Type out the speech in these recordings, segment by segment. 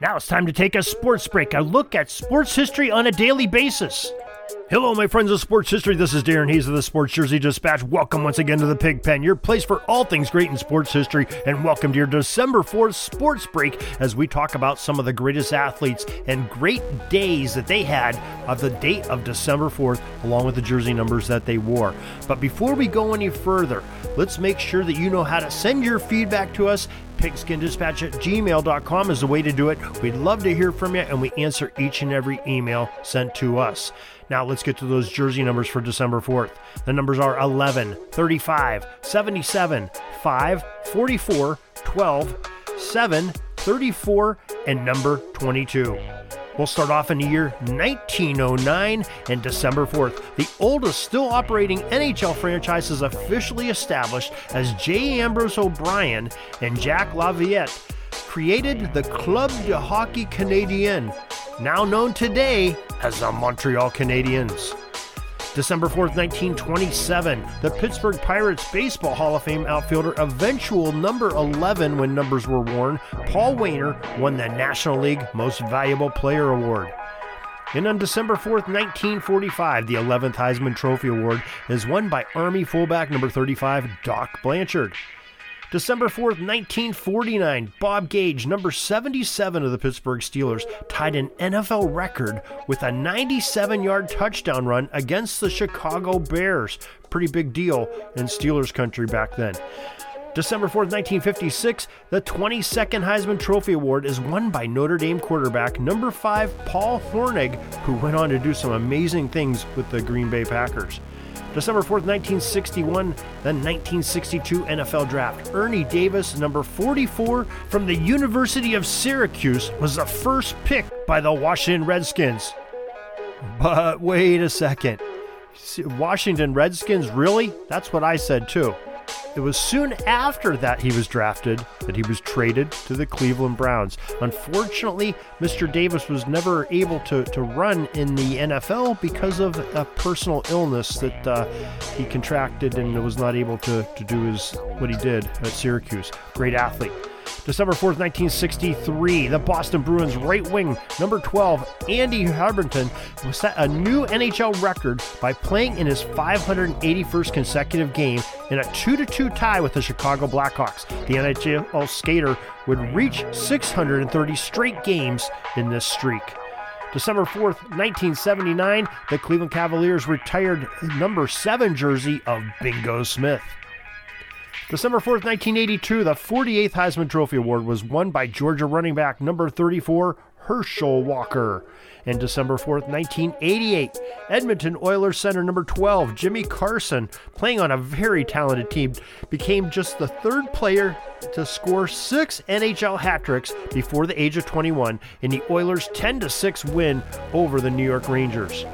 Now it's time to take a sports break, a look at sports history on a daily basis. Hello, my friends of sports history. This is Darin Hayes of the Sports Jersey Dispatch. Welcome once again to the Pig Pen, your place for all things great in sports history, and welcome to your December 4th sports break as we talk about some of the greatest athletes and great days that they had of the date of December 4th, along with the jersey numbers that they wore. But before we go any further, let's make sure that you know how to send your feedback to us pigskindispatch at gmail.com is the way to do it. We'd love to hear from you, and we answer each and every email sent to us. Now let's get to those jersey numbers for December 4th. The numbers are 11, 35, 77, 5, 44, 12, 7, 34, and number 22. We'll start off in the year 1909 and December 4th. The oldest still operating NHL franchise is officially established as J. Ambrose O'Brien and Jack Laviolette created the Club de Hockey Canadien, now known today as the Montreal Canadiens. December 4th, 1927, the Pittsburgh Pirates Baseball Hall of Fame outfielder, eventual number 11 when numbers were worn, Paul Waner won the National League Most Valuable Player Award. And on December 4th, 1945, the 11th Heisman Trophy Award is won by Army fullback number 35, Doc Blanchard. December 4th, 1949, Bob Gage, number 77 of the Pittsburgh Steelers, tied an NFL record with a 97 yard touchdown run against the Chicago Bears. Pretty big deal in Steelers country back then. December 4th, 1956, the 22nd Heisman Trophy Award is won by Notre Dame quarterback number 5 Paul Hornung, who went on to do some amazing things with the Green Bay Packers. December 4th, 1961, the 1962 NFL Draft. Ernie Davis, number 44 from the University of Syracuse, was the first pick by the Washington Redskins. But wait a second. Washington Redskins, really? That's what I said too. It was soon after that he was drafted that he was traded to the Cleveland Browns. Unfortunately, Mr. Davis was never able to, to run in the NFL because of a personal illness that uh, he contracted and was not able to, to do his what he did at Syracuse. Great athlete. December 4th, 1963, the Boston Bruins right wing, number 12, Andy Hebenton, set a new NHL record by playing in his 581st consecutive game in a 2 2 tie with the Chicago Blackhawks. The NHL skater would reach 630 straight games in this streak. December 4th, 1979, the Cleveland Cavaliers retired number 7 jersey of Bingo Smith. December 4th, 1982, the 48th Heisman Trophy Award was won by Georgia running back number 34, Herschel Walker. And December 4th, 1988, Edmonton Oilers center number 12, Jimmy Carson, playing on a very talented team, became just the third player to score six NHL hat tricks before the age of 21 in the Oilers' 10 6 win over the New York Rangers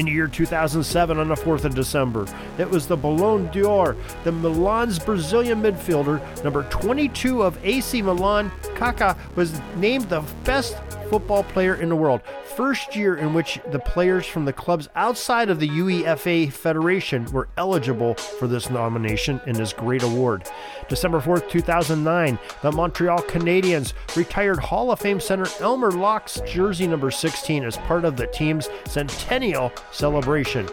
in the year 2007 on the 4th of December. It was the Ballon d'Or, the Milan's Brazilian midfielder, number 22 of AC Milan, Kaká, was named the best football player in the world. First year in which the players from the clubs outside of the UEFA Federation were eligible for this nomination and this great award. December 4th, 2009, the Montreal Canadiens retired Hall of Fame center Elmer Lach's jersey number 16 as part of the team's centennial celebration.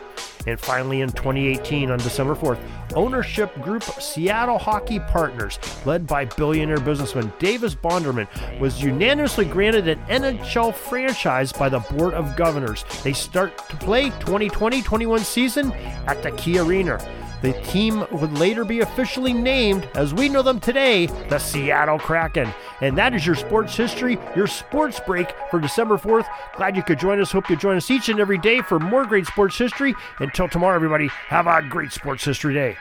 And finally, in 2018, on December 4th, ownership group Seattle Hockey Partners, led by billionaire businessman David Bonderman, was unanimously granted an NHL franchise by the Board of Governors. They start to play 2020 21 season at the Key Arena. The team would later be officially named, as we know them today, the Seattle Kraken. And that is your sports history, your sports break for December 4th. Glad you could join us. Hope you join us each and every day for more great sports history. Until tomorrow, everybody, have a great sports history day.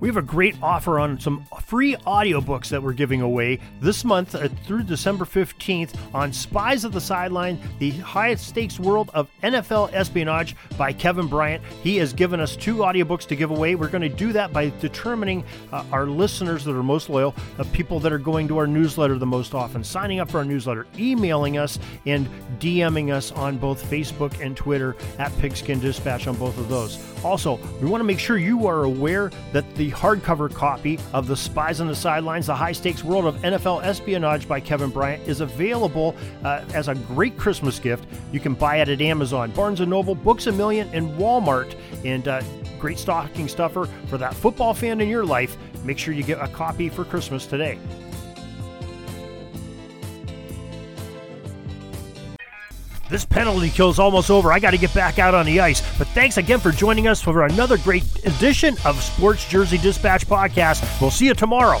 We have a great offer on some free audiobooks that we're giving away this month uh, through December 15th on Spies of the Sideline, the highest stakes world of NFL espionage by Kevin Bryant. He has given us two audiobooks to give away. We're going to do that by determining uh, our listeners that are most loyal, the people that are going to our newsletter the most often, signing up for our newsletter, emailing us, and DMing us on both Facebook and Twitter at Pigskin Dispatch on both of those. Also, we want to make sure you are aware that the hardcover copy of The Spies on the Sidelines, The High Stakes World of NFL Espionage by Kevin Bryant is available uh, as a great Christmas gift. You can buy it at Amazon, Barnes & Noble, Books A Million, and Walmart. And uh, great stocking stuffer for that football fan in your life. Make sure you get a copy for Christmas today. This penalty kill is almost over. I got to get back out on the ice. But thanks again for joining us for another great edition of Sports Jersey Dispatch podcast. We'll see you tomorrow.